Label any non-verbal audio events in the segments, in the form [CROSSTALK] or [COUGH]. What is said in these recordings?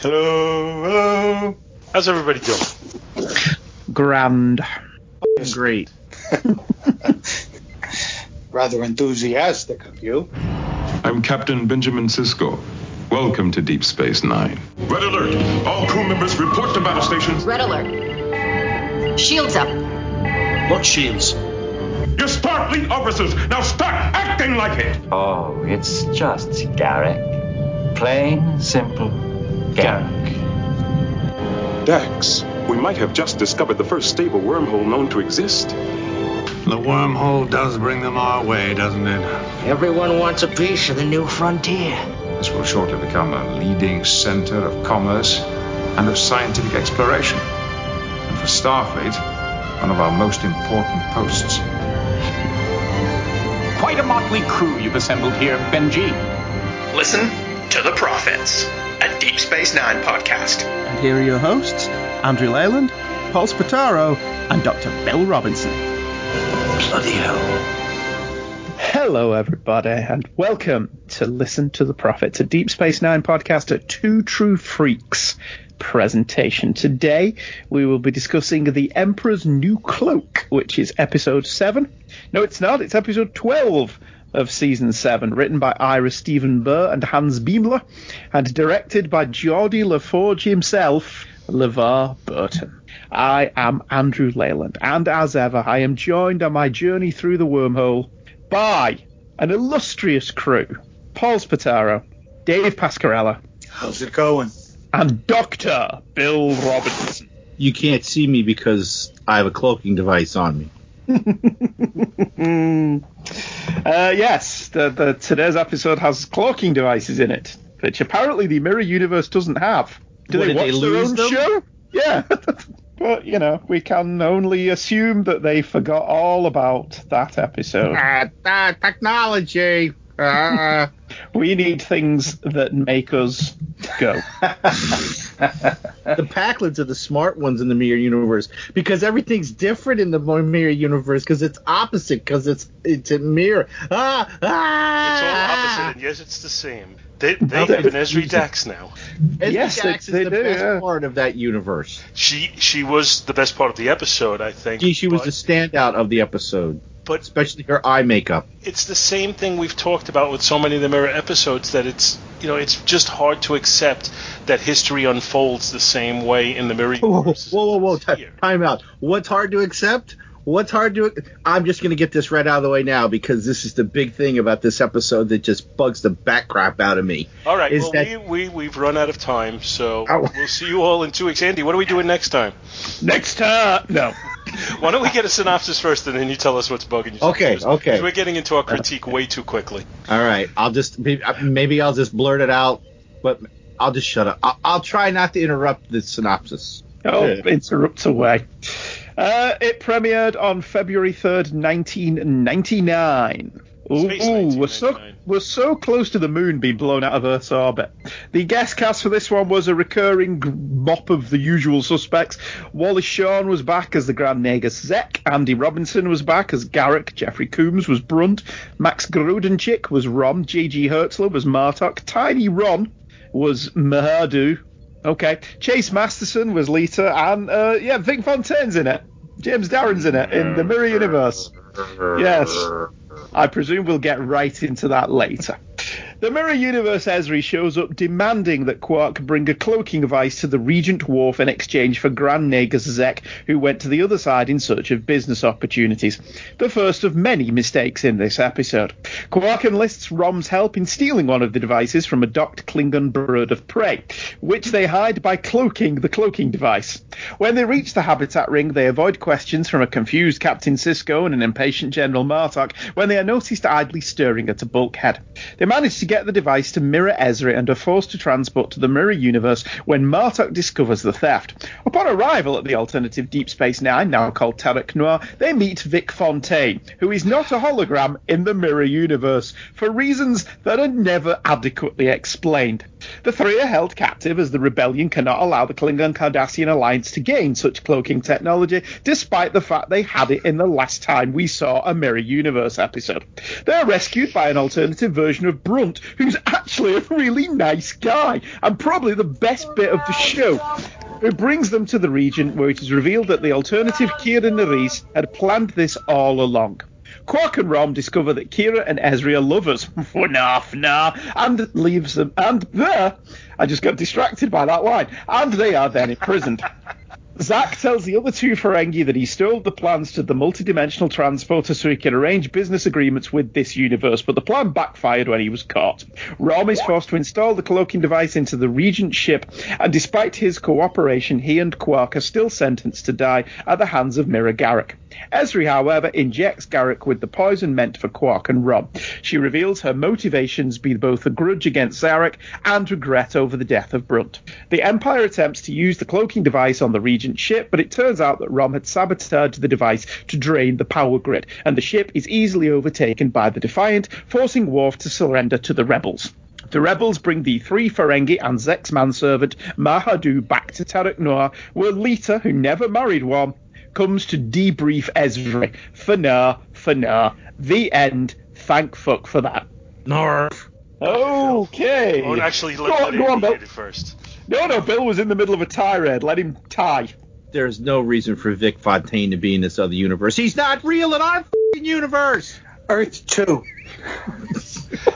Hello, hello. How's everybody doing? Grand. Great. [LAUGHS] Rather enthusiastic of you. I'm Captain Benjamin Sisko. Welcome to Deep Space Nine. Red alert! All crew members report to battle stations. Red alert. Shields up. What shields? You're Starfleet officers. Now start acting like it. Oh, it's just Garak. Plain, simple Garak. Dax, we might have just discovered the first stable wormhole known to exist. The wormhole does bring them our way, doesn't it? Everyone wants a piece of the new frontier. This will shortly become a leading center of commerce and of scientific exploration. And for Starfleet, one of our most important posts. Quite a motley crew you've assembled here, Benji. Listen to the Prophets, a Deep Space Nine podcast. And here are your hosts, Andrew Leyland, Paul Spataro, and Dr. Bill Robinson. Bloody hell. Hello, everybody, and welcome to Listen to the Prophets, a Deep Space Nine podcast at Two True Freaks presentation. Today, we will be discussing The Emperor's New Cloak, which is episode 7. No, it's not, it's episode 12 of season 7, written by Ira Steven Behr and Hans Beimler, and directed by Geordi LaForge himself, LeVar Burton. I am Andrew Leyland, and as ever, I am joined on my journey through the wormhole by an illustrious crew Paul Spataro, Dave Pascarella, How's it going? and Dr. Bill Robinson. You can't see me because I have a cloaking device on me. [LAUGHS] uh, yes, the, the, today's episode has cloaking devices in it, which apparently the Mirror Universe doesn't have. Do What, they did watch they their lose own them? show? Yeah. [LAUGHS] but, you know, we can only assume that they forgot all about that episode. Ah, ah, technology. Ah. [LAUGHS] We need things that make us go. the Pakleds are the smart ones in the mirror universe because everything's different in the mirror universe because it's opposite because it's it's a mirror. Ah, ah! It's all opposite, and yes, it's the same. They, they have an Ezri Dax now. Ezri Yes, they- Dax is they the do, best yeah. part of that universe. She she was the best part of the episode, I think. She, she was the standout of the episode, but especially her eye makeup. it's the same thing we've talked about with so many of the mirror episodes that it's you know it's just hard to accept that history unfolds the same way in the mirror Whoa, whoa, whoa, whoa, whoa! Time out. What's hard to accept? What's hard to? I'm just going to get this right out of the way now because this is the big thing about this episode that just bugs the back crap out of me. All right, is well that- we, we we've run out of time, so Oh. we'll see you all in two weeks. Andy, what are we doing next time? Next time. No. [LAUGHS] Why don't we get a synopsis first, and then you tell us what's bugging you? Okay, Because- okay. because We're getting into our critique way too quickly. All right, I'll just maybe, maybe I'll just blurt it out, but I'll just shut up. I'll, I'll try not to interrupt the synopsis. Oh, Yeah. interrupt away. Uh, it premiered on February 3rd, 1999. Ooh, ooh, we're so we're so close to the moon being blown out of Earth's orbit. The guest cast for this one was a recurring mop of the usual suspects. Wallace Shawn was back as the Grand Nagus Zek. Andy Robinson was back as Garak. Jeffrey Combs was Brunt. Max Grodenchik was Rom. J.G. Hertzler was Martok. Tiny Ron was Maihar'du. Okay. Chase Masterson was Leeta, and uh, yeah, Vic Fontaine's in it. James Darren's in it in the Mirror Universe. Yes. I presume we'll get right into that later. The Mirror Universe Ezri shows up demanding that Quark bring a cloaking device to the Regent Worf in exchange for Grand Nagus Zek, who went to the other side in search of business opportunities. The first of many mistakes in this episode. Quark enlists Rom's help in stealing one of the devices from a docked Klingon bird of prey, which they hide by cloaking the cloaking device. When they reach the habitat ring, they avoid questions from a confused Captain Sisko and an impatient General Martok when they are noticed idly stirring at a bulkhead. They manage to get the device to Mirror Ezri and are forced to transport to the Mirror universe when Martok discovers the theft. Upon arrival at the alternative Deep Space Nine, now called Terok Nor, they meet Vic Fontaine, who is not a hologram in the Mirror universe, for reasons that are never adequately explained. The three are held captive as the rebellion cannot allow the Klingon Cardassian alliance to gain such cloaking technology, despite the fact they had it in the last time we saw a Mirror Universe episode. They are rescued by an alternative version of Brunt, who's actually a really nice guy and probably the best bit of the show. Who brings them to the region where it is revealed that the alternative Kira Nerys had planned this all along. Quark and Rom discover that Kira and Ezri are lovers. Fna, [LAUGHS] fna, and leaves them. And there, I just got distracted by that line. And they are then imprisoned. [LAUGHS] Zek tells the other two Ferengi that he stole the plans to the multidimensional transporter so he can arrange business agreements with this universe, but the plan backfired when he was caught. Rom is forced to install the cloaking device into the Regent ship, and despite his cooperation, he and Quark are still sentenced to die at the hands of Mira Garrick. Ezri, however, injects Garak with the poison meant for Quark and Rom. She reveals her motivations be both a grudge against Zarek and regret over the death of Brunt. The Empire attempts to use the cloaking device on the Regent ship, but it turns out that Rom had sabotaged the device to drain the power grid, and the ship is easily overtaken by the Defiant, forcing Worf to surrender to the rebels. The rebels bring the three Ferengi and Zek's manservant Maihar'du back to Terok Nor, where Leeta, who never married one, comes to debrief Ezri. For now, for now. The end. Thank fuck for that. Narf. Okay. Oh, actually, Go let, on, let go on, Bill. it first. No, no, Bill was in the middle of a tirade. Let him tie. There's no reason for Vic Fontaine to be in this other universe. He's not real in our f***ing universe. Earth 2. [LAUGHS]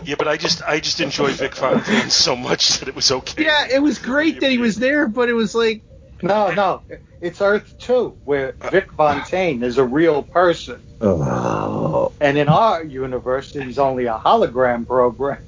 Yeah, but I just I just enjoyed Vic Fontaine so much that it was okay. Yeah, it was great that he was there, but it was like, No, no. It's Earth 2, where Vic Fontaine is a real person. oh, And in our universe, he's only a hologram program.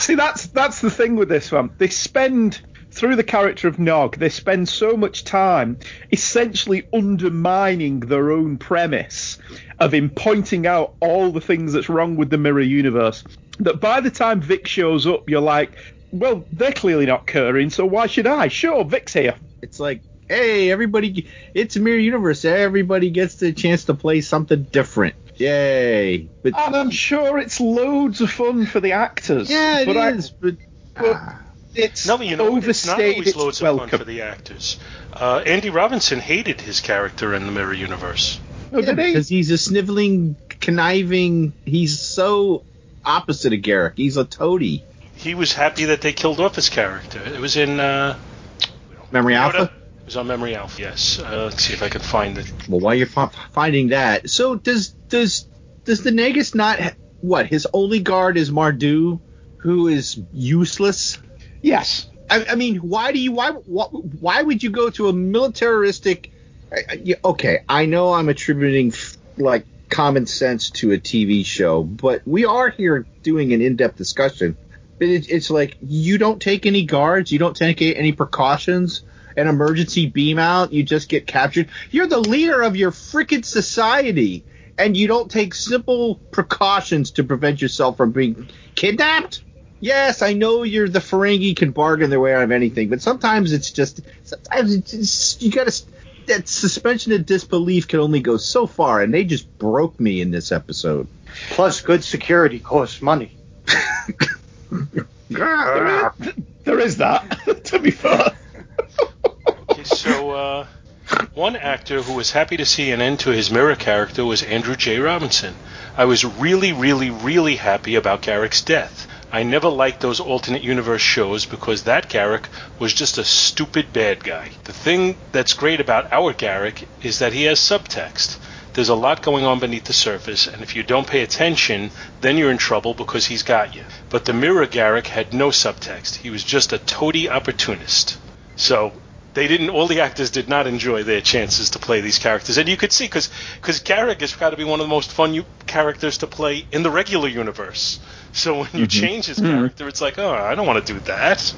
See, that's that's the thing with this one. They spend through the character of Nog, they spend so much time essentially undermining their own premise of him pointing out all the things that's wrong with the mirror universe. That by the time Vic shows up, you're like, well, they're clearly not caring, so why should I? Sure, Vic's here. it's like, hey, everybody, it's a mirror universe. Everybody gets the chance to play something different. Yay! But And I'm sure it's loads of fun for the actors. yeah, it but I- is. But but it's No, you know, it's not always its loads of fun for the actors. Uh, Andy Robinson hated his character in the Mirror Universe. Oh, did he? because he's a sniveling, conniving. He's so opposite of Garak. He's a toady. He was happy that they killed off his character. It was in uh, Memory Yoda? Alpha. It was on Memory Alpha. Yes. Uh, let's see if I can find it. Well, while you're fi- finding that, so does does does the Nagus not ha- what? His only guard is Maihar'du, who is useless. Yes. I, I mean, why do you why why, why would you go to a militaristic? I- I- yeah, Okay, I know I'm attributing f- like common sense to a TV show, but we are here doing an in-depth discussion. But it, it's like you don't take any guards, you don't take any precautions. An emergency beam out, you just get captured. You're the leader of your freaking society, and you don't take simple precautions to prevent yourself from being kidnapped. Yes, I know you're the Ferengi can bargain their way out of anything, but sometimes it's just sometimes it's just, you got to that suspension of disbelief can only go so far, and they just broke me in this episode. Plus, good security costs money. There is, [LAUGHS] there is that, [LAUGHS] to be fair. So uh, one actor who was happy to see an end to his mirror character was Andrew J. Robinson. I was really, really, really happy about Garak's death. I never liked those alternate universe shows because that Garak was just a stupid bad guy. The thing that's great about our Garak is that he has subtext. There's a lot going on beneath the surface, and if you don't pay attention, then you're in trouble because he's got you. But the mirror Garak had no subtext. He was just a toady opportunist. So they didn't. All the actors did not enjoy their chances to play these characters, and you could see because because Garak has got to be one of the most fun you, characters to play in the regular universe. So when you change his character, it's like, oh, I don't want to do that.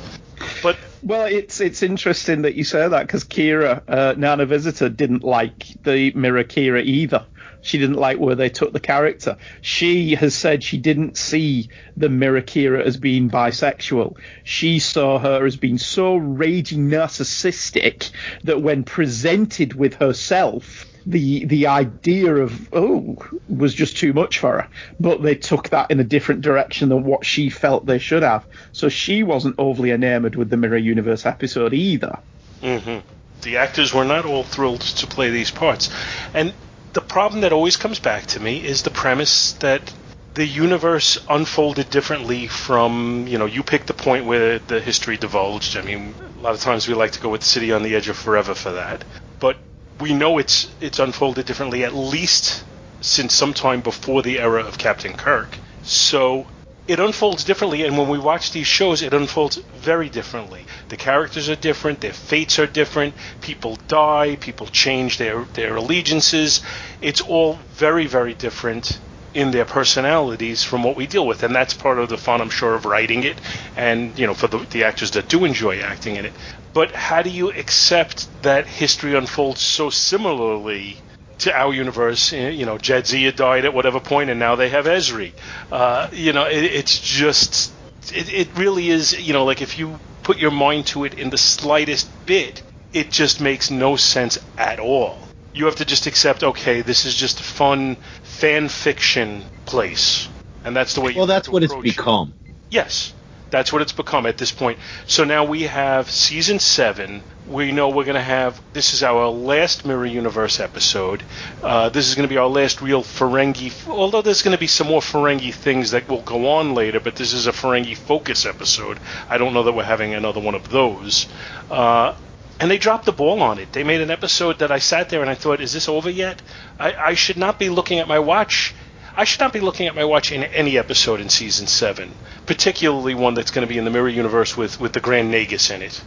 But Well, it's it's interesting that you say that because Kira, uh, Nana Visitor, didn't like the Mirror Kira either. She didn't like where they took the character. She has said she didn't see the Mirror Kira as being bisexual. She saw her as being so raging narcissistic that when presented with herself, the the idea of oh was just too much for her. But they took that in a different direction than what she felt they should have. So she wasn't overly enamored with the Mirror Universe episode either. hmm The actors were not all thrilled to play these parts, and the problem that always comes back to me is the premise that the universe unfolded differently from you know you pick the point where the history divulged. I mean, a lot of times we like to go with the City on the Edge of Forever for that, but we know it's it's unfolded differently at least since sometime before the era of Captain Kirk. So it unfolds differently, and when we watch these shows, it unfolds very differently. The characters are different, their fates are different, people die, people change their, their allegiances. It's all very, very different in their personalities from what we deal with, and that's part of the fun, I'm sure, of writing it, and you know, for the, the actors that do enjoy acting in it. But how do you accept that history unfolds so similarly to our universe? Eh, You know, Jadzia died at whatever point, and now they have Ezri. Uh, you know, it, it's just, it, it really is. You know, like if you put your mind to it in the slightest bit, it just makes no sense at all. You have to just accept, okay, this is just a fun fan fiction place, and that's the way. Well, that's what it's approach it. become. Yes, that's what it's become at this point. So now we have season seven. We know we're going to have. This is our last Mirror Universe episode. Uh, this is going to be our last real Ferengi. Although there's going to be some more Ferengi things that will go on later, but this is a Ferengi focus episode. I don't know that we're having another one of those. Uh, and they dropped the ball on it. They made an episode that I sat there and I thought, is this over yet? I, I should not be looking at my watch. I should not be looking at my watch in any episode in season seven, particularly one that's going to be in the Mirror Universe with, with the Grand Nagus in it.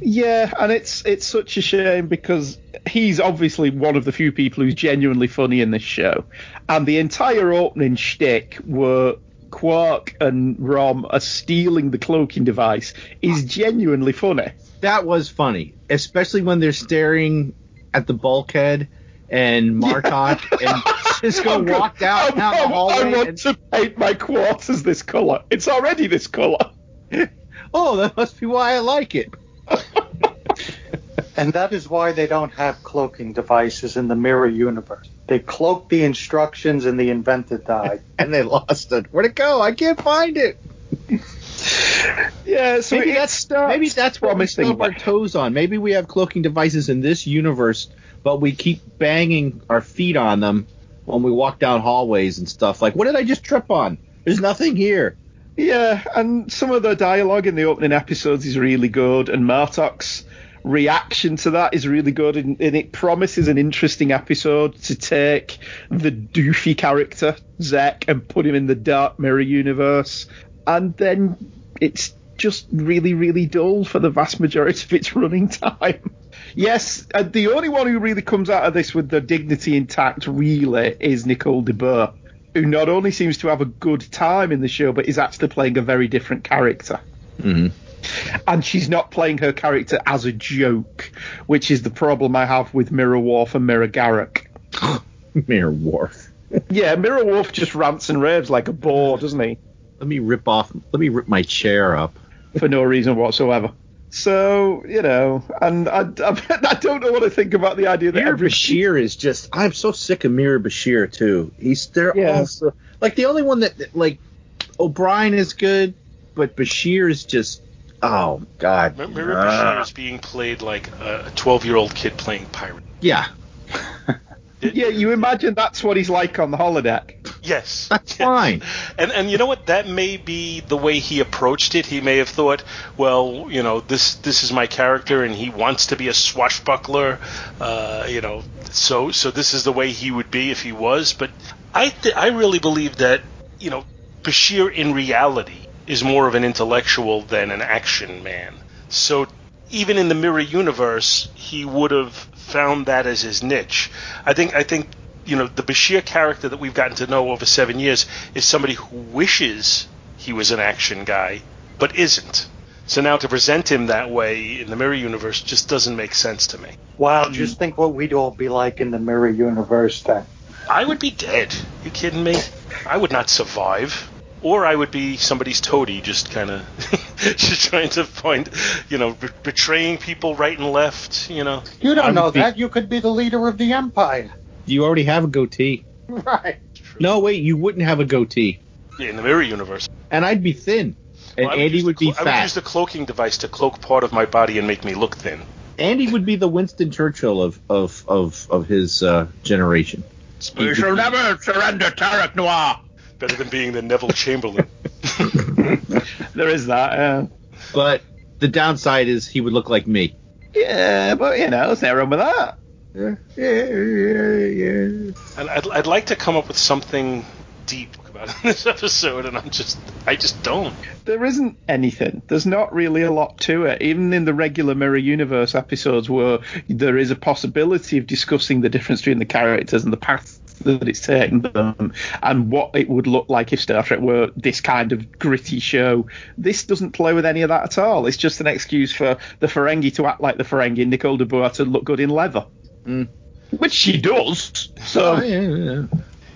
Yeah, and it's it's such a shame because he's obviously one of the few people who's genuinely funny in this show, and the entire opening shtick where Quark and Rom are stealing the cloaking device is genuinely funny. That was funny, especially when they're staring at the bulkhead and Martok [LAUGHS] and [LAUGHS] Sisko walked out down the I, hallway. I want and- to paint my quarters this color. It's already this color. [LAUGHS] oh, that must be why I like it. And that is why they don't have cloaking devices in the mirror universe. They cloaked the instructions and the inventor died. [LAUGHS] and they lost it. Where'd it go? I can't find it. Yeah, so maybe that's starts maybe that's what we promising, stub our toes on. Maybe we have cloaking devices in this universe, but we keep banging our feet on them when we walk down hallways and stuff. Like, what did I just trip on? There's nothing here. Yeah, and some of the dialogue in the opening episodes is really good, and Martok's reaction to that is really good, and, and it promises an interesting episode to take the doofy character, Zek, and put him in the Dark Mirror universe, and then it's just really, really dull for the vast majority of its running [LAUGHS] time. Yes, uh, the only one who really comes out of this with the dignity intact, really, is Nicole de Boer, who not only seems to have a good time in the show, but is actually playing a very different character. Mm-hmm. And she's not playing her character as a joke, which is the problem I have with Mirror Worf and Mirror Garak. [GASPS] Mirror Worf. [LAUGHS] yeah, Mirror Worf just rants and raves like a bore, doesn't he? Let me rip off. Let me rip my chair up for no reason whatsoever. So you know, and I, I, [LAUGHS] I don't know what to think about the idea that Mir every Bashir is just. I'm so sick of Mir Bashir too. He's they're Yeah. also like the only one that that, like O'Brien is good, but Bashir is just. Oh God. Mir- Mirror Ah. Bashir is being played like a 12 year old kid playing pirate. Yeah. [LAUGHS] yeah, you imagine that's what he's like on the holodeck. Yes. [LAUGHS] That's fine. And and you know what? That may be the way he approached it. He may have thought, well, you know, this this is my character, and he wants to be a swashbuckler. Uh, you know, so so this is the way he would be if he was. But I th- I really believe that you know Bashir in reality is more of an intellectual than an action man. So even in the mirror universe, he would have found that as his niche. I think I think you know the Bashir character that we've gotten to know over seven years is somebody who wishes he was an action guy, but isn't. So now to present him that way in the mirror universe just doesn't make sense to me. Wow, just think what we'd all be like in the mirror universe then. I would be dead. You kidding me? I would not survive. Or I would be somebody's toady, just kind of [LAUGHS] just trying to find, you know, be- betraying people right and left. You know. You don't would know be- that. You could be the leader of the empire. You already have a goatee. [LAUGHS] Right. No, wait, you wouldn't have a goatee. Yeah, in the mirror universe. And I'd be thin. And Well, I Andy would the be clo- I would fat. use the cloaking device to cloak part of my body and make me look thin. Andy would be the Winston Churchill of of of, of his uh, generation. We shall never surrender Terok Nor. Better than being the Neville Chamberlain. [LAUGHS] [LAUGHS] There is that. Uh, But the downside is he would look like me. yeah, but you know, there's nothing wrong with that. Yeah, yeah, yeah. And I'd, I'd like to come up with something deep about [LAUGHS] this episode, and I'm just, I just don't. There isn't anything. There's not really a lot to it. Even in the regular Mirror Universe episodes, where there is a possibility of discussing the difference between the characters and the path that it's taken them, and what it would look like if Star Trek were this kind of gritty show. This doesn't play with any of that at all. It's just an excuse for the Ferengi to act like the Ferengi and Nicole de Boer to look good in leather, Mm. which she does. So Oh, yeah, yeah.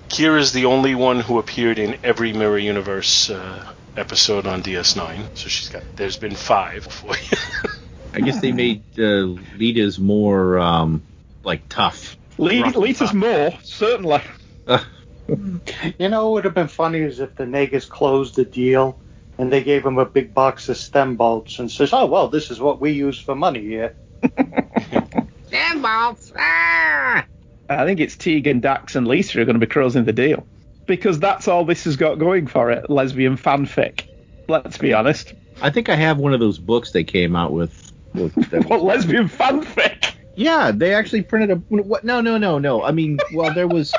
Kira's the only one who appeared in every Mirror Universe uh, episode on DS9, so she's got. There's been five before. [LAUGHS] I guess they made uh, Leeta's more um, like tough. Lee, Leeta's tough. more certainly. [LAUGHS] You know, it would have been funny is if the Nagus closed the deal and they gave him a big box of stem bolts and says, "Oh well, this is what we use for money here." [LAUGHS] Stem bolts. Ah! I think it's Tegan, Dax, and Lisa who are going to be closing the deal. Because that's all this has got going for it lesbian fanfic. Let's be honest. I think I have one of those books they came out with. with [LAUGHS] What lesbian fanfic? yeah, they actually printed a. What? No, no, no, no. I mean, well, there was.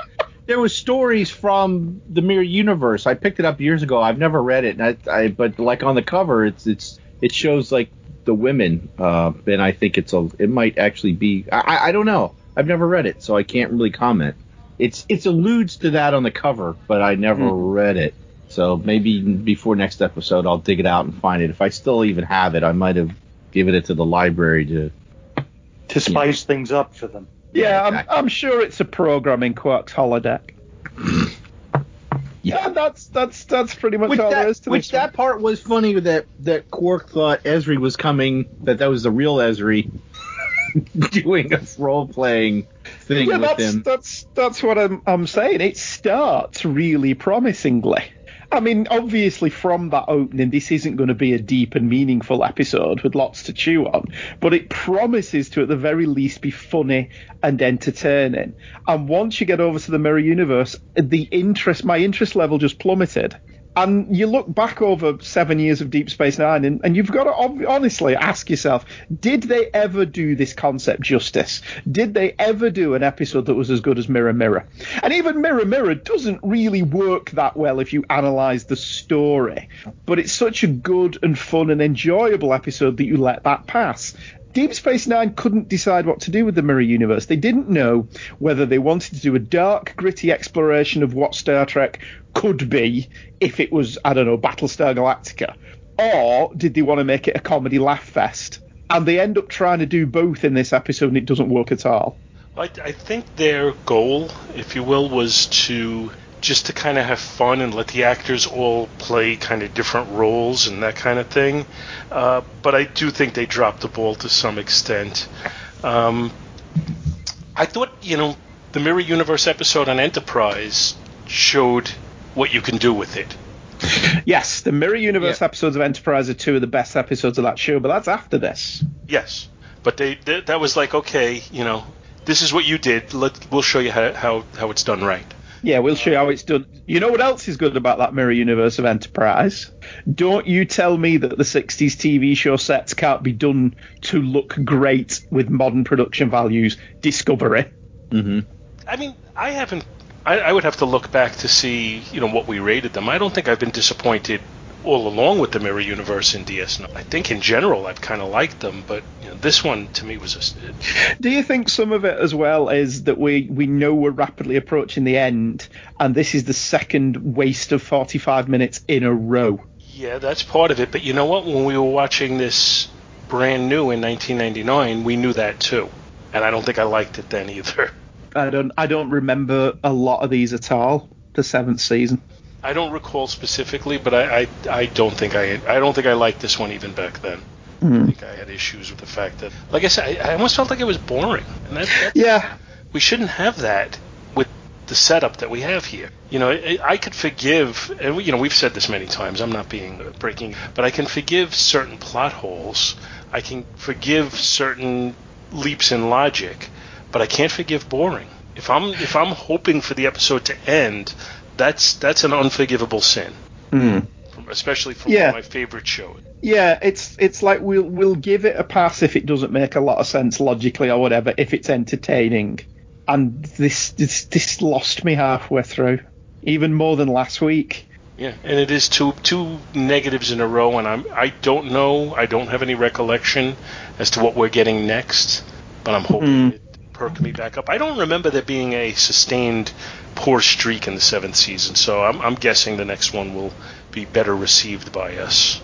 There was stories from the Mirror Universe. I picked it up years ago. I've never read it, and I, I but like on the cover, it's it's it shows like the women, uh, and I think it's a it might actually be. I, I- I don't know. I've never read it, so I can't really comment. It's it's alludes to that on the cover, but I never read it. So maybe before next episode, I'll dig it out and find it. If I still even have it, I might have given it to the library to. To spice things up for them. Yeah, exactly. I'm, I'm sure it's a program in Quark's holodeck. [LAUGHS] [LAUGHS] yeah, that's that's that's pretty much Which, all there that, is to which that part was funny that that Quark thought Ezri was coming, that that was the real Ezri [LAUGHS] doing a role playing thing yeah, with that's him. that's that's what I'm I'm saying. It starts really promisingly. I mean, obviously, from that opening, this isn't going to be a deep and meaningful episode with lots to chew on, but it promises to, at the very least, be funny and entertaining. And once you get over to the Mirror Universe, the interest, my interest level just plummeted. And you look back over seven years of Deep Space Nine, and, and you've got to ob- honestly ask yourself: Did they ever do this concept justice? Did they ever do an episode that was as good as Mirror Mirror? And even Mirror Mirror doesn't really work that well if you analyze the story, but it's such a good and fun and enjoyable episode that you let that pass. Deep Space Nine couldn't decide what to do with the Mirror Universe. They didn't know whether they wanted to do a dark, gritty exploration of what Star Trek could be if it was, I don't know, Battlestar Galactica, or did they want to make it a comedy laugh fest? And they end up trying to do both in this episode, and it doesn't work at all. I, I think their goal, if you will, was to just to kind of have fun and let the actors all play kind of different roles and that kind of thing. Uh, but I do think they dropped the ball to some extent. Um, I thought, you know, the Mirror Universe episode on Enterprise showed what you can do with it. Yes, the Mirror Universe episodes of Enterprise are two of the best episodes of that show, but that's after this. Yes, but they, they that was like okay, you know, this is what you did. Let we'll show you how how, how it's done right. Yeah, we'll show you how it's done. You know what else is good about that mirror universe of Enterprise? Don't you tell me that the 60s TV show sets can't be done to look great with modern production values. Discovery. Mm-hmm. I mean, I haven't. I, I would have to look back to see, you know, what we rated them. I don't think I've been disappointed all along with the Mirror Universe in DS9. I think in general I've kind of liked them, but you know, this one to me was just. Do you think some of it as well is that we, we know we're rapidly approaching the end, and this is the second waste of 45 minutes in a row? Yeah, that's part of it. But you know what? When we were watching this brand new in 1999, we knew that too, and I don't think I liked it then either. I don't I don't remember a lot of these at all. The seventh season. I don't recall specifically, but I, I, I don't think I I don't think I liked this one even back then. Mm. I think I had issues with the fact that, like I said, I, I almost felt like it was boring. And that, that, Yeah. we shouldn't have that with the setup that we have here. You know, I, I could forgive, and we, you know, we've said this many times. I'm not being breaking, but I can forgive certain plot holes. I can forgive certain leaps in logic, but I can't forgive boring. If I'm if I'm hoping for the episode to end, that's that's an unforgivable sin, Mm. from, especially from Yeah. my favorite show. Yeah, it's it's like we'll we'll give it a pass if it doesn't make a lot of sense logically or whatever, if it's entertaining. And this this this lost me halfway through, even more than last week. Yeah, and it is two two negatives in a row, and I'm I don't know, I don't have any recollection as to what we're getting next, but I'm hoping it perk me back up. I don't remember there being a sustained poor streak in the seventh season, so I'm I'm guessing the next one will be better received by us.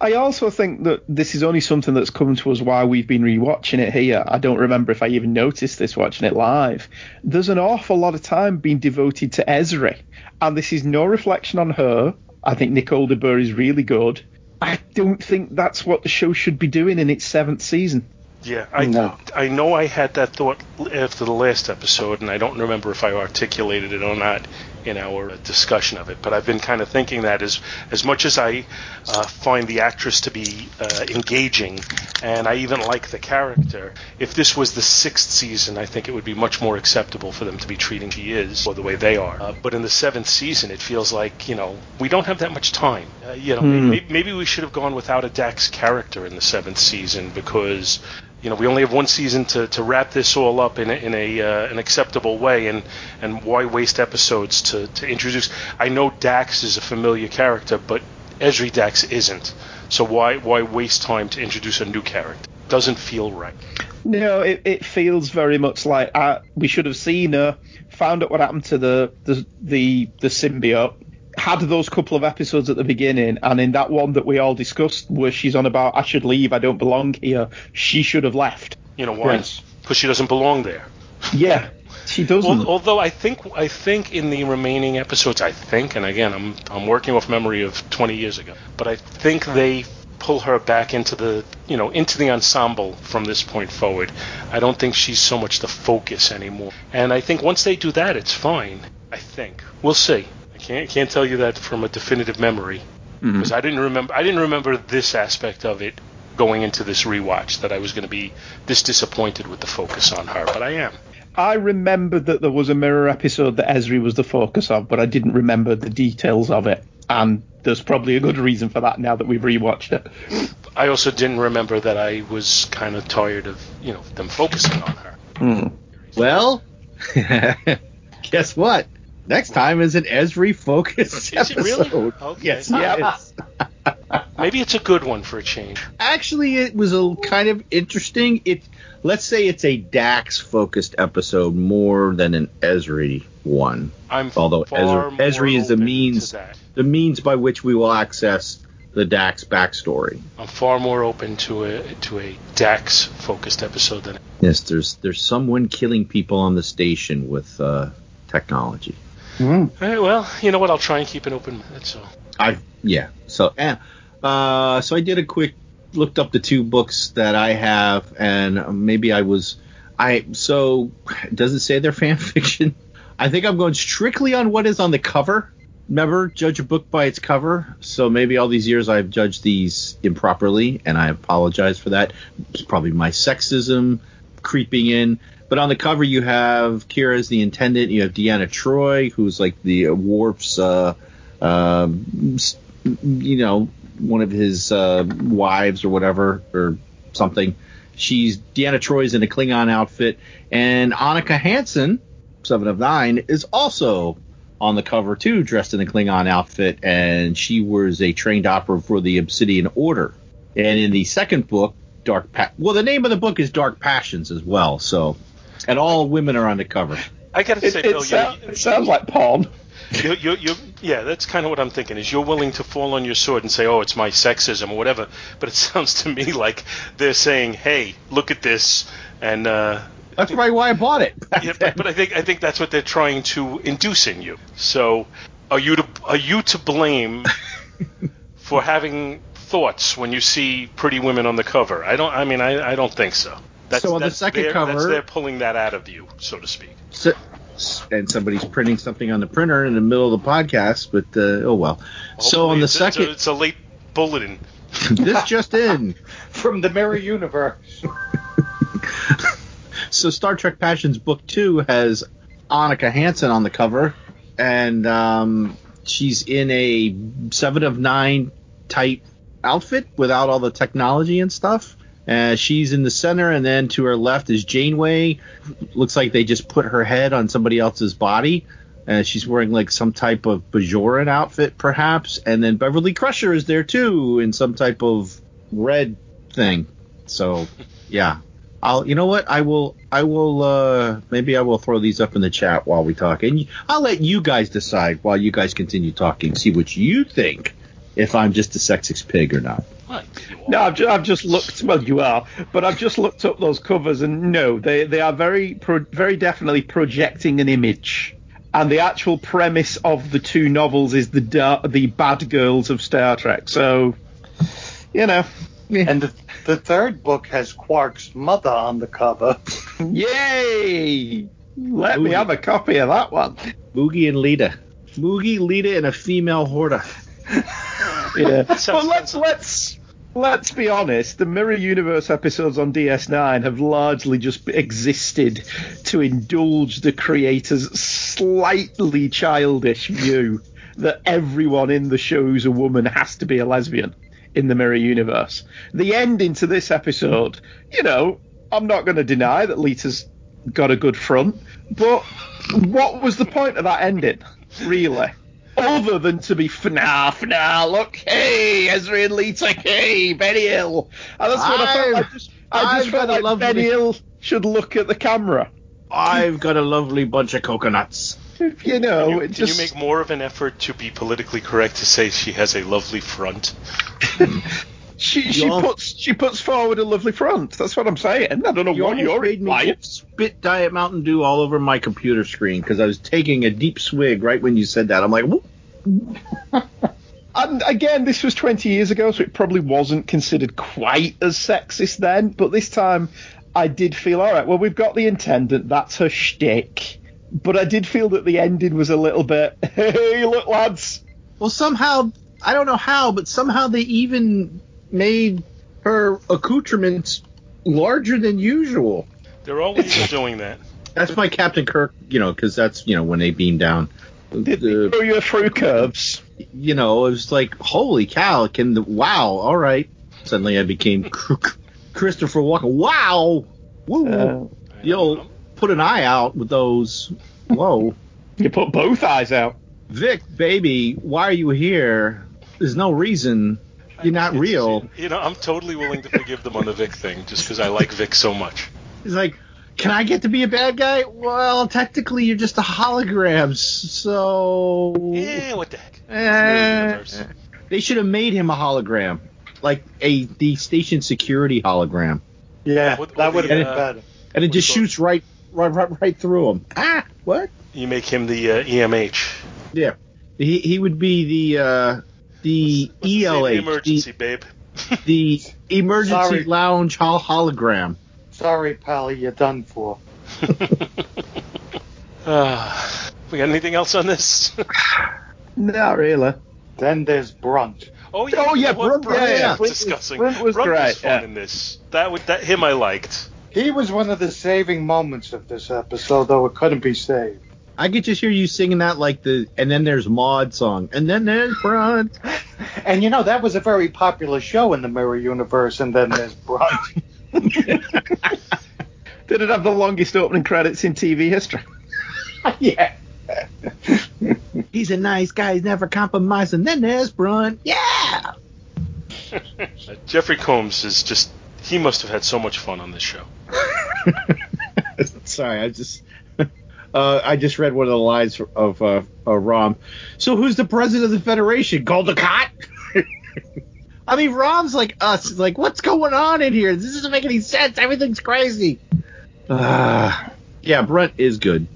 I also think that this is only something that's come to us while we've been rewatching it here. I don't remember if I even noticed this watching it live. There's an awful lot of time being devoted to Ezri, and this is no reflection on her. I think Nicole de Boer is really good. I don't think that's what the show should be doing in its seventh season. Yeah, I No. I know I had that thought after the last episode, and I don't remember if I articulated it or not in our discussion of it. But I've been kind of thinking that as as much as I uh, find the actress to be uh, engaging, and I even like the character, if this was the sixth season, I think it would be much more acceptable for them to be treating she is or the way they are. Uh, but in the seventh season, it feels like you know we don't have that much time. Uh, you know, Hmm. maybe, maybe we should have gone without a Dax character in the seventh season because you know we only have one season to, to wrap this all up in a, in a uh, an acceptable way and and why waste episodes to, to introduce? I know Dax is a familiar character but Ezri Dax isn't. So why why waste time to introduce a new character? Doesn't feel right. No, it, it feels very much like uh, we should have seen her, found out what happened to the the the, the symbiote, had those couple of episodes at the beginning, and in that one that we all discussed, where she's on about I should leave, I don't belong here, she should have left. you know why Yes. because she doesn't belong there Yeah, she doesn't. Al- although I think I think in the remaining episodes, I think, and again, I'm I'm working off memory of 20 years ago, but I think they pull her back into the you know into the ensemble from this point forward. I don't think she's so much the focus anymore, and I think once they do that, it's fine. I think we'll see. I can't can't tell you that from a definitive memory because I didn't remember I didn't remember this aspect of it going into this rewatch that I was going to be this disappointed with the focus on her, but I am. I remembered that there was a mirror episode that Ezri was the focus of, but I didn't remember the details of it. And there's probably a good reason for that now that we've rewatched it. I also didn't remember that I was kind of tired of you know them focusing on her. Hmm. Well, [LAUGHS] guess what? Next time is an Ezri focused [LAUGHS] Is it really? episode. Okay. Yes, it is. [LAUGHS] Maybe it's a good one for a change. Actually, it was a kind of interesting. It let's say it's a Dax focused episode more than an Ezri one. I'm Although far Ezri, more Ezri is the means the means by which we will access the Dax backstory. I'm far more open to a to a Dax focused episode than Yes, there's there's someone killing people on the station with uh, technology. All right, well, you know what? I'll try and keep an open. That's all. I yeah. So eh, uh, so I did a quick looked up the two books that I have, and maybe I was I so does it say they're [LAUGHS] fan fiction? I think I'm going strictly on what is on the cover. Never judge a book by its cover. So maybe all these years I've judged these improperly, and I apologize for that. It's probably my sexism creeping in. But on the cover, you have Kira as the intendant. You have Deanna Troi, who's like the uh, Worf's, uh, um, you know, one of his uh, wives or whatever or something. She's Deanna Troi's in a Klingon outfit, and Annika Hansen, Seven of Nine, is also on the cover too, dressed in a Klingon outfit, and she was a trained operative for the Obsidian Order. And in the second book, Dark pa- well, the name of the book is Dark Passions as well. So, and all women are on the cover. I gotta It, say, it, Bill, sou- you, it sounds like porn. you, you, you, yeah, that's kind of what I'm thinking. Is you're willing to fall on your sword and say, "Oh, it's my sexism" or whatever, but it [LAUGHS] sounds to me like they're saying, "Hey, look at this," and uh, That's probably why I bought it. yeah, but, but I think I think that's what they're trying to induce in you. So, are you to are you to blame [LAUGHS] for having thoughts when you see pretty women on the cover? I don't. I mean, I, I don't think so. That's, So on the second their- cover- that's they're pulling that out of you, so to speak. So, and somebody's printing something on the printer in the middle of the podcast, but uh, oh well. So on the it's, it's a- second, it's a late bulletin. [LAUGHS] this just in. [LAUGHS] From the Mirror Universe. [LAUGHS] So Star Trek Passions Book Two has Annika Hansen on the cover, and um, she's in a Seven of Nine type outfit without all the technology and stuff. Uh, she's in the center, and then to her left is Janeway. Looks like they just put her head on somebody else's body. Uh, she's wearing like some type of Bajoran outfit, perhaps. And then Beverly Crusher is there too in some type of red thing. So, [LAUGHS] yeah. I'll, you know what? I will, I will, uh, maybe I will throw these up in the chat while we talk. And I'll let you guys decide while you guys continue talking, see what you think if I'm just a sexist pig or not. No, I've just, I've just looked. Well, you are, but I've just looked up those covers, and no, they they are very pro, very definitely projecting an image. And the actual premise of the two novels is the da- the bad girls of Star Trek. So, you know, And the, the third book has Quark's mother on the cover. [LAUGHS] yay! Let me have a copy of that one. Moogie and Leeta. Moogie, Leeta, and a female Horta. Yeah, [LAUGHS] but let's let's let's be honest. The Mirror Universe episodes on DS9 have largely just existed to indulge the creator's slightly childish view that everyone in the show who's a woman has to be a lesbian in the Mirror Universe. The ending to this episode, you know, I'm not going to deny that Leeta's got a good front, but what was the point of that ending, really? Other than to be fna fna, look, hey, Ezri and Leeta, hey, Benny Hill. And that's what I felt. I just, I just I've felt like lovely- Benny Hill should look at the camera. I've got a lovely bunch of coconuts. [LAUGHS] You know, Can you, it can you make more of an effort to be politically correct to say she has a lovely front? [LAUGHS] she she You're- puts she puts forward a lovely front. That's what I'm saying. I don't know You what you're made me spit Diet Mountain Dew all over my computer screen because I was taking a deep swig right when you said that. I'm like. [LAUGHS] And again, this was 20 years ago, so it probably wasn't considered quite as sexist then. But this time, I did feel all right. Well, we've got the intendant. That's her shtick. But I did feel that the ending was a little bit. [LAUGHS] Hey, look, lads. well, somehow I don't know how, but somehow they even made her accoutrements larger than usual. They're always doing that. That's my Captain Kirk, you know, because that's you know when they beam down. Did they The- throw you through curves? you know, it was like, holy cow! Can the wow? All right. Suddenly, I became [LAUGHS] Christopher Walken. Wow! Woo! Uh, You'll put an eye out with those. Whoa, [LAUGHS] you put both eyes out. Vic, baby, why are you here? There's no reason. You're not real. You know, I'm totally willing to forgive them on the Vic thing just because I like Vic so much. He's like, can I get to be a bad guy? Well, technically, you're just a hologram, so. Yeah, what the heck? Eh. They should have made him a hologram, like a the station security hologram, Yeah, What- that would have been uh, better. and it just do you call it? shoots right, right, right, right through him. Ah, what? You make him the uh, EMH. Yeah, he he would be the uh, the What's the ELH, emergency, babe. the, [LAUGHS] the emergency Sorry. lounge hol- hologram. Sorry, Pally, you're done for. [LAUGHS] [LAUGHS] Ah, we got anything else on this? [SIGHS] Not really. Then there's Brunt. Oh yeah, Oh, yeah, you know what? Brunt- yeah, was yeah. worth Brunt was- discussing. Brunt was Brunt great, fun yeah. in this. That would that him I liked. He was one of the saving moments of this episode, though it couldn't be saved. I could just hear you singing that like the and then there's Maude song and then there's Brunt. [LAUGHS] And you know, that was a very popular show in the Mirror Universe, and then there's Brunt. [LAUGHS] Did it have the longest opening credits in TV history? [LAUGHS] yeah. He's a nice guy. He's never compromised. And then there's Brunt. Yeah. Uh, Jeffrey Combs is just he must have had so much fun on this show. Sorry, I just uh, I just read one of the lines of uh, uh, Rom. So who's the president of the Federation? Goldacott? [LAUGHS] I mean, Rom's like us. It's Like, what's going on in here? This doesn't make any sense. Everything's crazy. Uh, yeah, Brunt is good.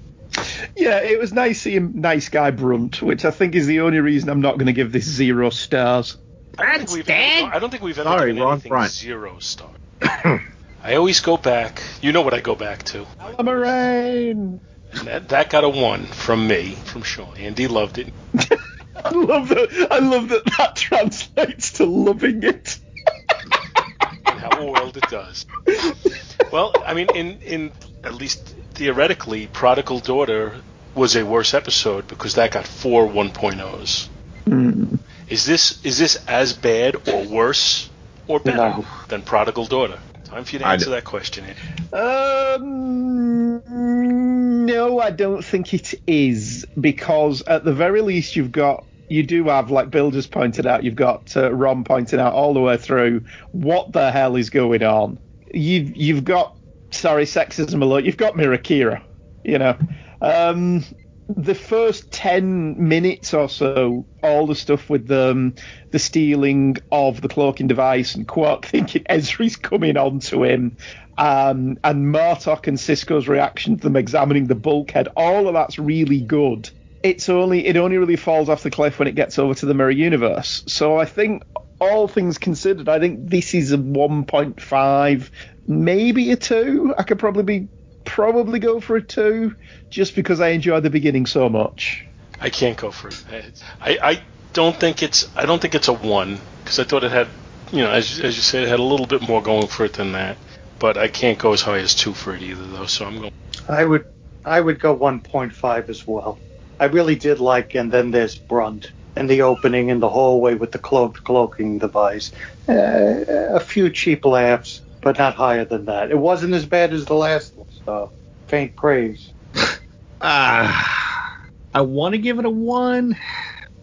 Yeah, it was nice seeing nice guy Brunt, which I think is the only reason I'm not going to give this zero stars. I don't think we've ever, I don't think we've ever Sorry, given wrong anything front. zero star. [COUGHS] I always go back. You know what I go back to. Moraine. And that, that got a one from me, from Sean. Andy loved it. [LAUGHS] I love that. I love that. That translates to loving it. how well it does. Well, I mean, in in at least theoretically, Prodigal Daughter was a worse episode because that got four 1.0s. Hmm. Is this is this as bad or worse or better No. than Prodigal Daughter? Time for you to answer d- that question. Andy. Um, no, I don't think it is because at the very least you've got you do have like Bill just pointed out you've got uh, Ron pointing out all the way through what the hell is going on. You've you've got sorry sexism alert. You've got Mirror Kira, you know. Um, the first 10 minutes or so, all the stuff with um, the stealing of the cloaking device and Quark [LAUGHS] thinking Ezri's coming on to him, um, and Martok and Sisko's reaction to them examining the bulkhead, all of that's really good. It's only it only really falls off the cliff when it gets over to the mirror universe. So I think all things considered, I think this is a 1.5, maybe a 2. I could probably be probably go for a 2 just because I enjoyed the beginning so much. I can't go for it. I, I don't think it's I don't think it's a one because I thought it had you know as as you said it had a little bit more going for it than that. But I can't go as high as two for it either though. So I'm going. I would I would go 1.5 as well. I really did like, and then there's Brunt and the opening in the hallway with the cloaked cloaking device. Uh, a few cheap laughs, but not higher than that. It wasn't as bad as the last one, so faint praise. [LAUGHS] Ah, I want to give it a one,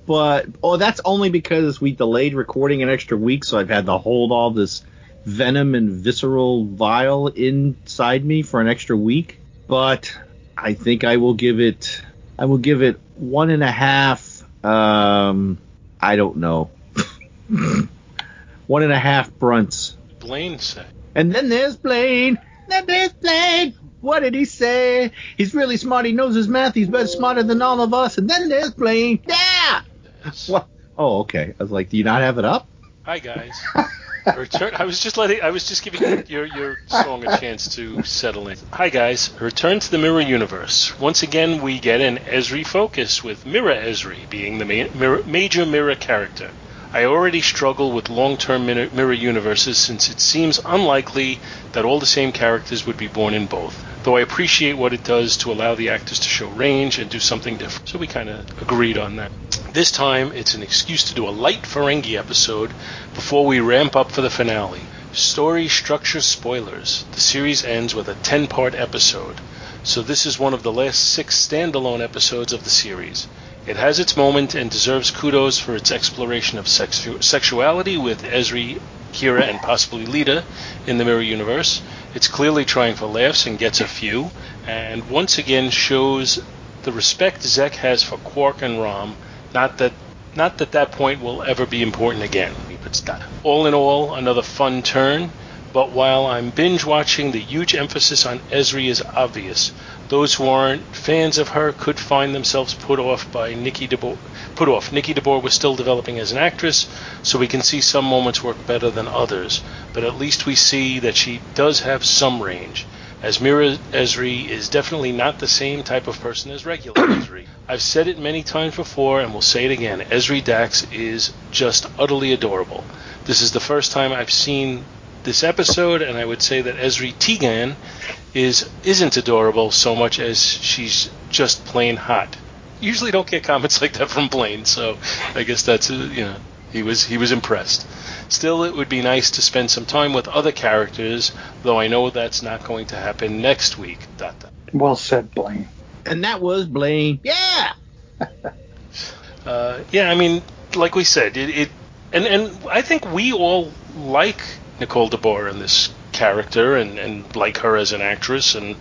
but oh, that's only because we delayed recording an extra week, so I've had to hold all this venom and visceral vial inside me for an extra week. But I think I will give it. I will give it one and a half. Um, I don't know. [LAUGHS] one and a half brunts. Blaine said. And then there's Blaine. Then there's Blaine. What did he say? He's really smart. He knows his math. He's better smarter than all of us. And then there's Blaine. Yeah. What? Oh, okay. I was like, do you not have it up? Hi guys. Return. I was just letting. I was just giving your your song a chance to settle in. Hi guys. Return to the Mirror Universe. Once again, we get an Ezri focus with Mirror Ezri being the ma- mirror, major mirror character. I already struggle with long-term mirror, mirror universes since it seems unlikely that all the same characters would be born in both. Though I appreciate what it does to allow the actors to show range and do something different. So we kind of agreed on that. This time, it's an excuse to do a light Ferengi episode before we ramp up for the finale. Story structure spoilers. The series ends with a 10 part episode, so this is one of the last six standalone episodes of the series. It has its moment and deserves kudos for its exploration of sexu- sexuality with Ezri, Kira, and possibly Leeta in the Mirror Universe. It's clearly trying for laughs and gets a few, and once again shows the respect Zek has for Quark and Rom. Not that not that that point will ever be important again. But stop. All in all, another fun turn. But while I'm binge watching, the huge emphasis on Ezri is obvious. Those who aren't fans of her could find themselves put off by Nikki DeBoer. Put off. Nikki DeBoer was still developing as an actress, so we can see some moments work better than others. But at least we see that she does have some range. As Mira Ezri is definitely not the same type of person as regular [COUGHS] Ezri. I've said it many times before and will say it again. Ezri Dax is just utterly adorable. This is the first time I've seen this episode, and I would say that Ezri Tigan is isn't adorable so much as she's just plain hot. Usually don't get comments [LAUGHS] like that from Blaine, so I guess that's uh, you know he was he was impressed. Still, it would be nice to spend some time with other characters, though I know that's not going to happen next week. Dot, dot. Well said, Blaine. And that was Blaine. Yeah. [LAUGHS] Uh, yeah, I mean, like we said, it, it and and I think we all like Nicole DeBoer in this character and, and like her as an actress and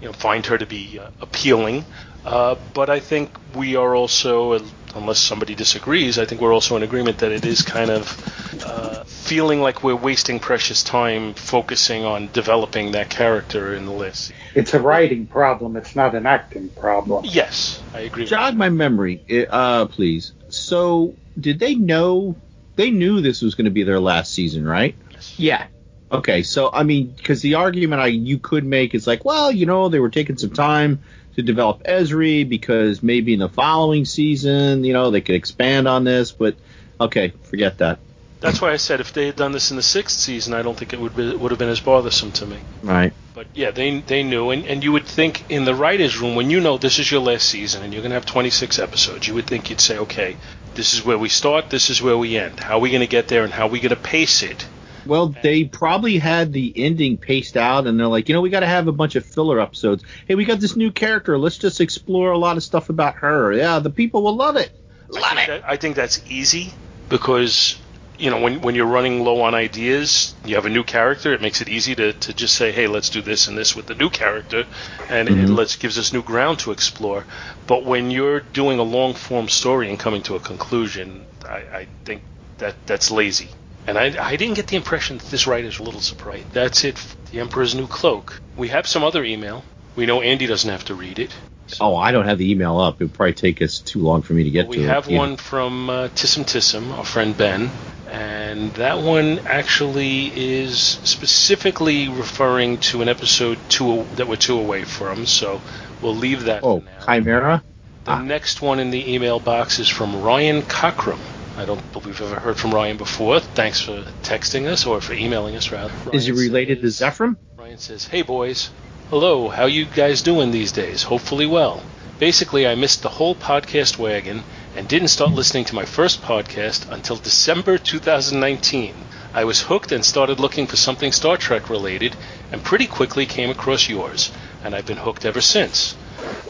you know find her to be uh, appealing. Uh, but I think we are also, unless somebody disagrees, I think we're also in agreement that it is kind of uh, feeling like we're wasting precious time focusing on developing that character in the list. It's a writing problem. It's not an acting problem. Yes, I agree. Jog my memory, uh, please. So, did they know? They knew this was going to be their last season, right? Yeah. Okay, so I mean, because the argument I you could make is like, well, you know, they were taking some time to develop Ezri because maybe in the following season, you know, they could expand on this. But okay, forget that. That's why I said if they had done this in the sixth season, I don't think it would be, would have been as bothersome to me. Right. But yeah, they they knew, and, and you would think in the writers' room when you know this is your last season and you're going to have 26 episodes, you would think you'd say, okay, this is where we start, this is where we end. How are we going to get there, and how are we going to pace it? Well, they probably had the ending paced out, and they're like, you know, we got to have a bunch of filler episodes. Hey, we got this new character. Let's just explore a lot of stuff about her. Yeah, the people will love it. Love I it. That, I think that's easy because you know when when you're running low on ideas, you have a new character. It makes it easy to, to just say, hey, let's do this and this with the new character, and mm-hmm. it lets gives us new ground to explore. But when you're doing a long form story and coming to a conclusion, I, I think that that's lazy. And I, I didn't get the impression that this writer's a little surprised. That's it. The Emperor's New Cloak. We have some other email. We know Andy doesn't have to read it. So. Oh, I don't have the email up. It would probably take us too long for me to get well, to it. We have one from uh, Tissum Tissum, our friend Ben, and that one actually is specifically referring to an episode two that we're two away from. So we'll leave that. Oh, Chimera. The ah. next one in the email box is from Ryan Cockrum. I don't believe we've ever heard from Ryan before. Thanks for texting us or for emailing us rather. Ryan Is he related says, to Zefram? Ryan says, "Hey boys, hello. How you guys doing these days? Hopefully well. Basically, I missed the whole podcast wagon and didn't start listening to my first podcast until December 2019. I was hooked and started looking for something Star Trek related, and pretty quickly came across yours, and I've been hooked ever since."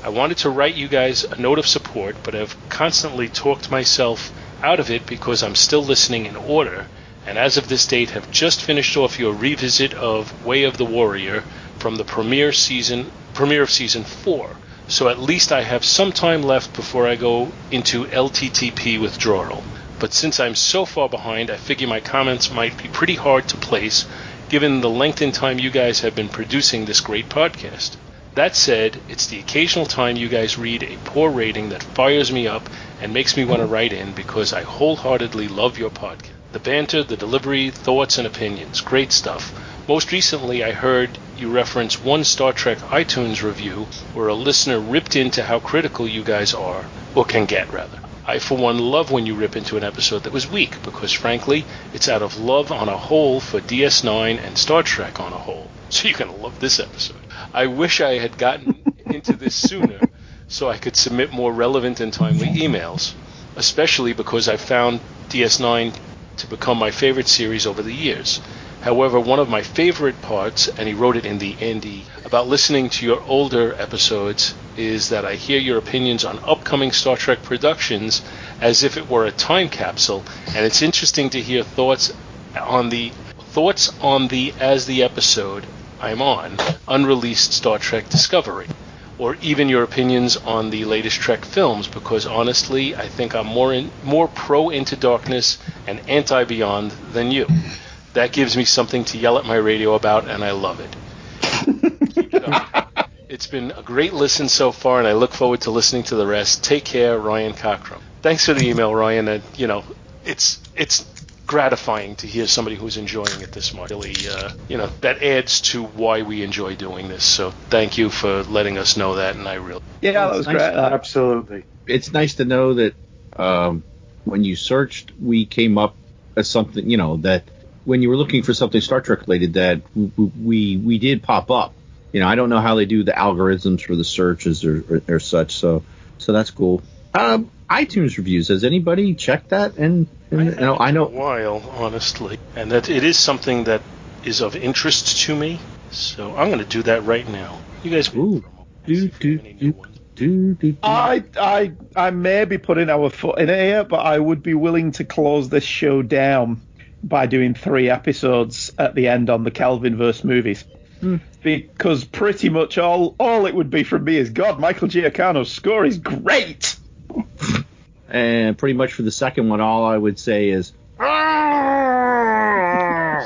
I wanted to write you guys a note of support, but I've constantly talked myself out of it because I'm still listening in order, and as of this date have just finished off your revisit of Way of the Warrior from the premiere season premiere of season four. So at least I have some time left before I go into LTTP withdrawal. But since I'm so far behind, I figure my comments might be pretty hard to place given the length in time you guys have been producing this great podcast. That said, it's the occasional time you guys read a poor rating that fires me up and makes me want to write in because I wholeheartedly love your podcast. The banter, the delivery, thoughts, and opinions. Great stuff. Most recently, I heard you reference one Star Trek iTunes review where a listener ripped into how critical you guys are, or can get, rather. I, for one, love when you rip into an episode that was weak because, frankly, it's out of love on a whole for DS9 and Star Trek on a whole. [LAUGHS] So you're going to love this episode. I wish I had gotten into this sooner so I could submit more relevant and timely emails, especially because I've found DS9 to become my favorite series over the years. However, one of my favorite parts, and he wrote it in the Andy, about listening to your older episodes is that I hear your opinions on upcoming Star Trek productions as if it were a time capsule, and it's interesting to hear thoughts on the thoughts on the as the episode I'm on unreleased Star Trek Discovery or even your opinions on the latest Trek films, because honestly, I think I'm more in, more pro Into Darkness and anti Beyond than you. That gives me something to yell at my radio about, and I love it. it [LAUGHS] it's been a great listen so far, and I look forward to listening to the rest. Take care, Ryan Cockrum. Thanks for the email, Ryan. And you know, it's it's gratifying to hear somebody who's enjoying it this much. Really, uh, you know, that adds to why we enjoy doing this. So thank you for letting us know that, and I really yeah, that was nice. great. Uh, Absolutely, it's nice to know that um, when you searched, we came up as something, you know, that when you were looking for something Star Trek related, that we we did pop up. You know, I don't know how they do the algorithms for the searches or, or, or such, so so that's cool. Um, iTunes reviews. Has anybody checked that? And, and I, you know, I know a while, honestly, and that it is something that is of interest to me. So I'm going to do that right now. You guys. Ooh. Do, do, do, do, do, I, I, I may be putting our foot in it here, but I would be willing to close this show down by doing three episodes at the end on the Kelvinverse movies. Hmm. Because pretty much all all it would be from me is God, Michael Giacchino's score is great. And pretty much for the second one, all I would say is [LAUGHS]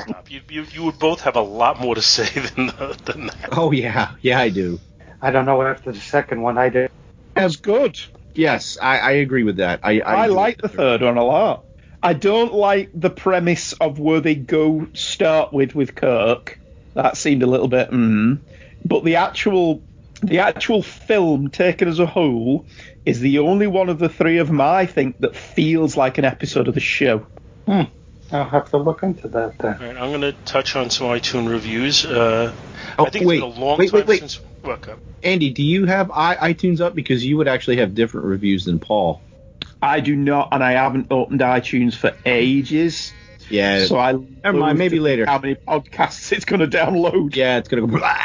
Stop. You, you, you would both have a lot more to say [LAUGHS] than, the, than that. Oh yeah, yeah, I do. I don't know after the second one. I did. That's good. Yes, I, I agree with that. I I, I like the third one a lot. I don't like the premise of where they go start with with Kirk. That seemed a little bit, mm. but the actual the actual film taken as a whole is the only one of the three of them I think that feels like an episode of the show. Hmm. I'll have to look into that then. All right, I'm going to touch on some iTunes reviews. Uh, Oh, I think wait, it's been a long wait, time wait, wait. since. Look, uh, Andy, do you have I, iTunes up because you would actually have different reviews than Paul? I do not, and I haven't opened iTunes for ages. Yeah. So I Never mind, maybe later. How many podcasts [LAUGHS] it's going to download? Yeah, it's gonna go. Blah.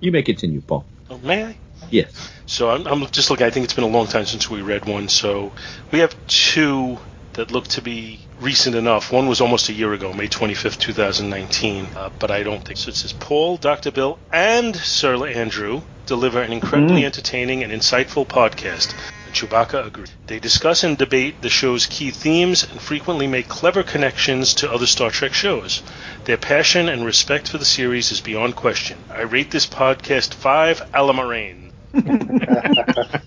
You may continue, Paul. Oh, may I? Yes. So I'm, I'm just looking. I think it's been a long time since we read one. So we have two that look to be recent enough. One was almost a year ago, May 25th, 2019. Uh, but I don't think so. It says Paul, Dr. Bill, and Sir Andrew deliver an incredibly entertaining and insightful podcast. And Chewbacca agreed. They discuss and debate the show's key themes and frequently make clever connections to other Star Trek shows. Their passion and respect for the series is beyond question. I rate this podcast five Alamarain. [LAUGHS]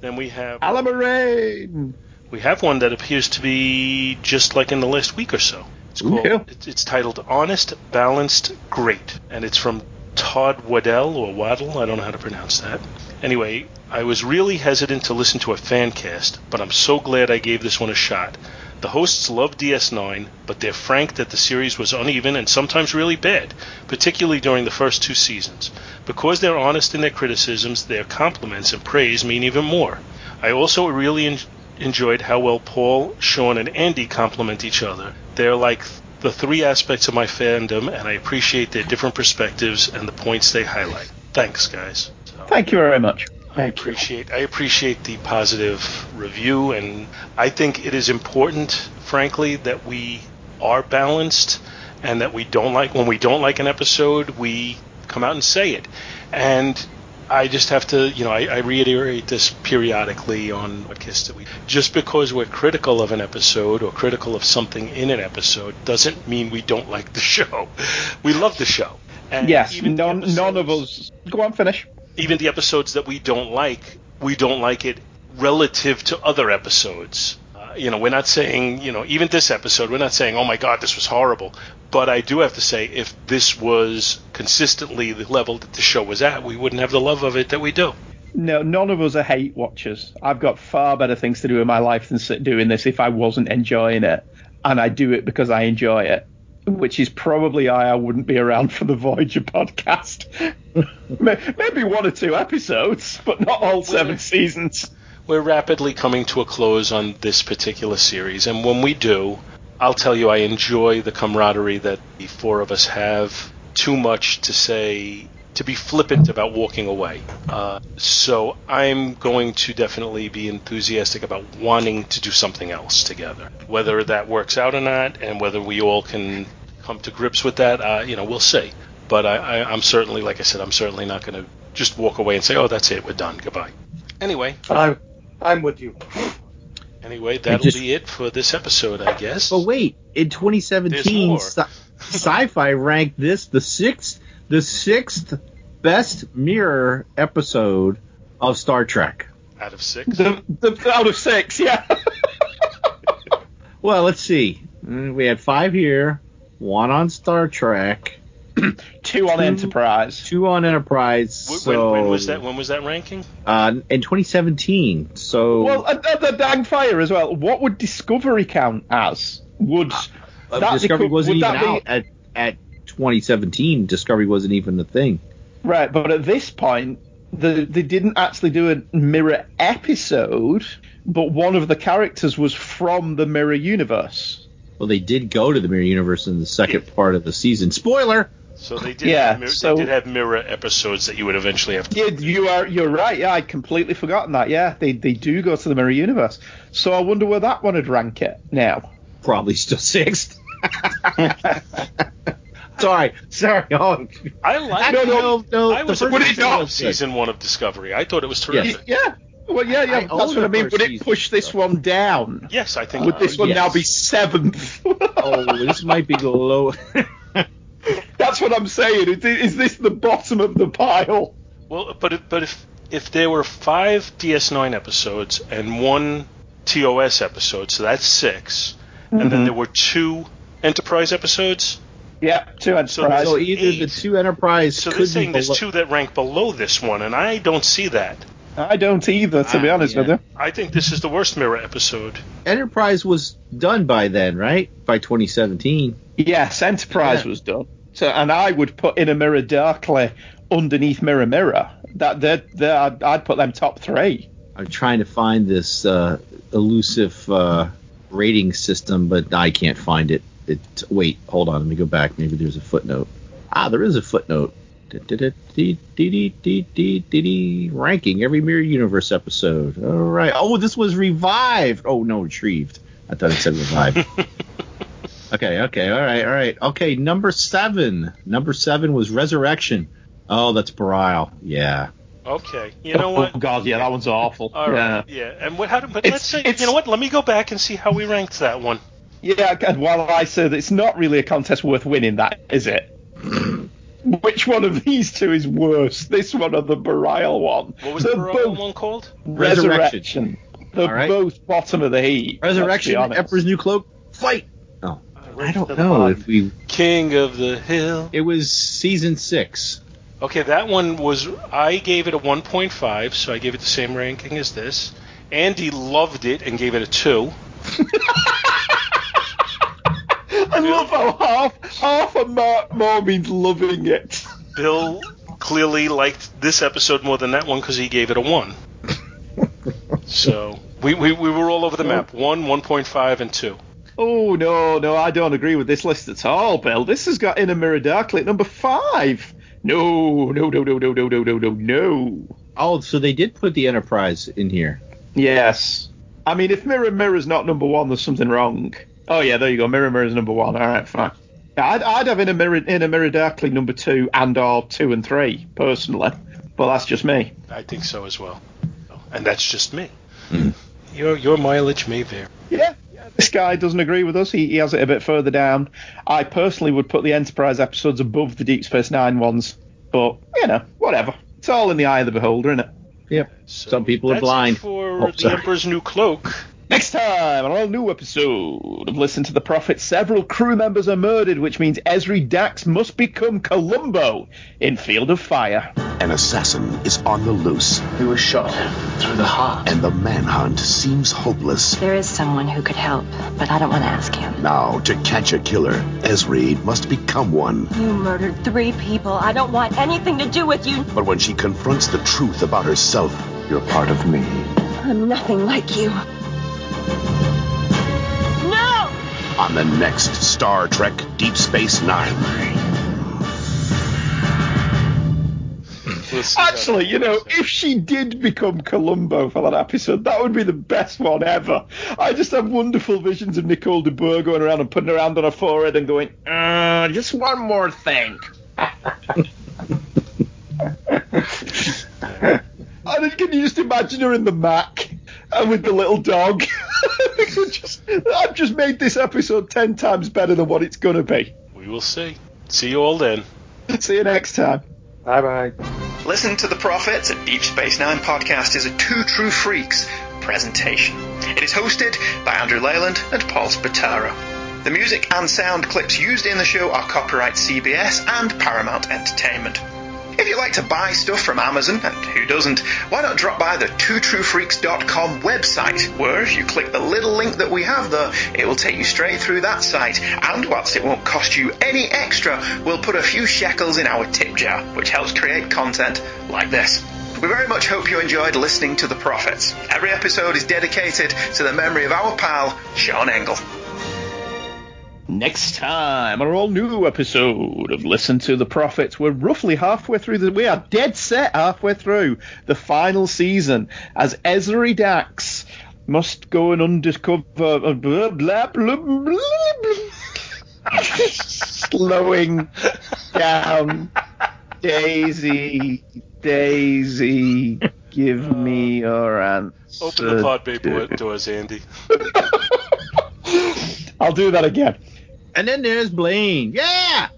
then we have Alamarain. we have one that appears to be just like in the last week or so. It's Ooh. called Yeah. it's, it's titled Honest, Balanced, Great, and it's from Todd Waddell or Waddle. I don't know how to pronounce that. Anyway, I was really hesitant to listen to a fan cast, but I'm so glad I gave this one a shot. The hosts love DS9, but they're frank that the series was uneven and sometimes really bad, particularly during the first two seasons. Because they're honest in their criticisms, their compliments and praise mean even more. I also really en- enjoyed how well Paul, Sean, and Andy compliment each other. They're like the three aspects of my fandom, and I appreciate their different perspectives and the points they highlight. Thanks, guys. Thank you very much. I appreciate I appreciate the positive review, and I think it is important, frankly, that we are balanced and that we don't like when we don't like an episode, we come out and say it. And I just have to, you know, I, I reiterate this periodically on podcasts that we. Just because we're critical of an episode or critical of something in an episode doesn't mean we don't like the [LAUGHS] show. We love the show. And yes, even the none, none of us. Go on, finish. Even the episodes that we don't like, we don't like it relative to other episodes. Uh, you know, we're not saying, you know, even this episode, we're not saying, oh my God, this was horrible. But I do have to say, if this was consistently the level that the show was at, we wouldn't have the love of it that we do. No, none of us are hate watchers. I've got far better things to do in my life than sit doing this if I wasn't enjoying it. And I do it because I enjoy it, which is probably why I wouldn't be around for the Voyager podcast. [LAUGHS] Maybe one or two episodes, but not all seven seasons. We're rapidly coming to a close on this particular series, and when we do, I'll tell you I enjoy the camaraderie that the four of us have. Too much to say, to be flippant about walking away. Uh, so I'm going to definitely be enthusiastic about wanting to do something else together. Whether that works out or not, and whether we all can come to grips with that, uh, you know, we'll see. But I, I, I'm certainly, like I said, I'm certainly not going to just walk away and say, "Oh, that's it, we're done, goodbye." Anyway, I'm, I'm with you. Anyway, that'll just- be it for this episode, I guess. But wait, in 2017, sci- [LAUGHS] Sci-Fi ranked this the sixth, the sixth best mirror episode of Star Trek. Out of six. The, the, out of six, yeah. [LAUGHS] Well, let's see. Mm, We had five here, one on Star Trek, [CLEARS THROAT] Two on Two- Enterprise. two on Enterprise. When, so when was that? When was that ranking? Uh, in 2017. So Well, and, and the dang fire as well. What would Discovery count as? Would uh, that Discovery become- wasn't would even that be- out at at 2017. Discovery wasn't even a thing. Right, but at this point, the, they didn't actually do a mirror episode, but one of the characters was from the mirror universe. Well, they did go to the mirror universe in the second part of the season. Spoiler. So they did. Yeah, have mirror, so- they did have mirror episodes that you would eventually have to. Yeah, you are you're right. Yeah, I'd completely forgotten that. Yeah, they they do go to the mirror universe. So I wonder where that one would rank it now. Probably still sixth. [LAUGHS] [LAUGHS] sorry, sorry. [LAUGHS] Oh, I like. no, no, no. I the was a first big season of season one of Discovery. I thought it was Yes. terrific. Yeah. Well, yeah, yeah. I that's what I mean. Would it push this one down? Yes, I think. Would this one yes. now be seventh? [LAUGHS] Oh, this might be the low. [LAUGHS] That's what I'm saying. Is, is this the bottom of the pile? Well, but if, but if if there were five DS9 episodes and one TOS episode, so that's 6 and Mm-hmm. then there were two Enterprise episodes. Yeah, two Enterprise. so either the two Enterprise So could they're be saying there's below- two that rank below this one, and I don't see that. I don't either, to be Ah, honest yeah. with you. I think this is the worst Mirror episode. Enterprise was done by then, right? By 2017. Yes, Enterprise Yeah. was done. So, and I would put in a mirror darkly underneath Mirror Mirror. That they're, they're, I'd, I'd put them top three. I'm trying to find this uh, elusive uh, rating system, but I can't find it. It wait, hold on, let me go back. Maybe there's a footnote. Ah, there is a footnote. Ranking every Mirror Universe episode. All right. Oh, this was revived. Oh no, retrieved. I thought it said revived. okay, okay, all right, all right. Okay, number seven. Number seven was Resurrection. Oh, that's Bareil. Yeah. Okay, you know what? oh? God, yeah, that one's awful. All yeah. yeah. And what? How, but It's- let's say, you know what? Let me go back and see how we ranked that one. Yeah, and while I said it's not really a contest worth winning, that is it. [LAUGHS] Which one of these two is worse? This one or the Bareil one? What was They're the Bareil one called? Resurrection. They're All right. both bottom of the heap. Resurrection, honest. Emperor's New Cloak, fight. Oh, uh, I don't know if we. King of the Hill. It was season six. Okay, that one was. I gave it a 1.5, so I gave it the same ranking as this. Andy loved it and gave it a two. [LAUGHS] [LAUGHS] I love how half half a mark more means loving it. Bill clearly liked this episode more than that one because he gave it a one. [LAUGHS] so we, we, we were all over the map. Oh. One, 1.5, and two. Oh no, no, I don't agree with this list at all, Bill. This has got In a Mirror Darkly at number five. No, no, no, no, no, no, no, no, no, no. Oh, so they did put the Enterprise in here. Yes. I mean, if Mirror Mirror's not number one, there's something wrong. Oh yeah, there you go. Mirror Mirror is number one. All right, fine. I'd, I'd have In a Mirror, In a Mirror Darkly number two and or two and three personally, but that's just me. I think so as well. And that's just me. Hmm. Your your mileage may vary. Yeah. This guy doesn't agree with us. He, he has it a bit further down. I personally would put the Enterprise episodes above the Deep Space Nine ones, but you know, whatever. It's all in the eye of the beholder, isn't it? Yep. So Some people are that's it blind. For Oh, the. Emperor's New Cloak. Next time on a new episode of Listen to the Prophet, several crew members are murdered, which means Ezri Dax must become Columbo in Field of Fire. An assassin is on the loose. He was shot through the heart. And the manhunt seems hopeless. There is someone who could help, but I don't want to ask him. Now, to catch a killer, Ezri must become one. You murdered three people. I don't want anything to do with you. But when she confronts the truth about herself, You're part of me. I'm nothing like you. No! on the next Star Trek Deep Space Nine. We'll see how Actually, you know, if she did become Columbo for that episode, that would be the best one ever. I just have wonderful visions of Nicole de Boer going around and putting her hand on her forehead and going, uh, just one more thing. [LAUGHS] [LAUGHS] and then can you just imagine her in the Mac and with the little dog? Just, I've just made this episode ten times better than what it's going to be. we will see. See you all then. See you next time. Bye bye. Listen to the Prophets, a Deep Space Nine podcast, is a Two True Freaks presentation. It is hosted by Andrew Leyland and Paul Spataro. The music and sound clips used in the show are copyright CBS and Paramount Entertainment. If you like to buy stuff from Amazon, and who doesn't, why not drop by the twotruefreaks.com website, where if you click the little link that we have there, it will take you straight through that site. And whilst it won't cost you any extra, we'll put a few shekels in our tip jar, which helps create content like this. We very much hope you enjoyed listening to The Prophets. Every episode is dedicated to the memory of our pal, Sean Engel. Next time on our all new episode of Listen to the Prophets, we're roughly halfway through the we are dead set halfway through the final season as Ezri Dax must go and undercover uh, blah blah blah blah. slowing down. Daisy, Daisy, give me your answer. Open the pod bay doors, Andy. [LAUGHS] I'll do that again. And then there's Blaine. Yeah.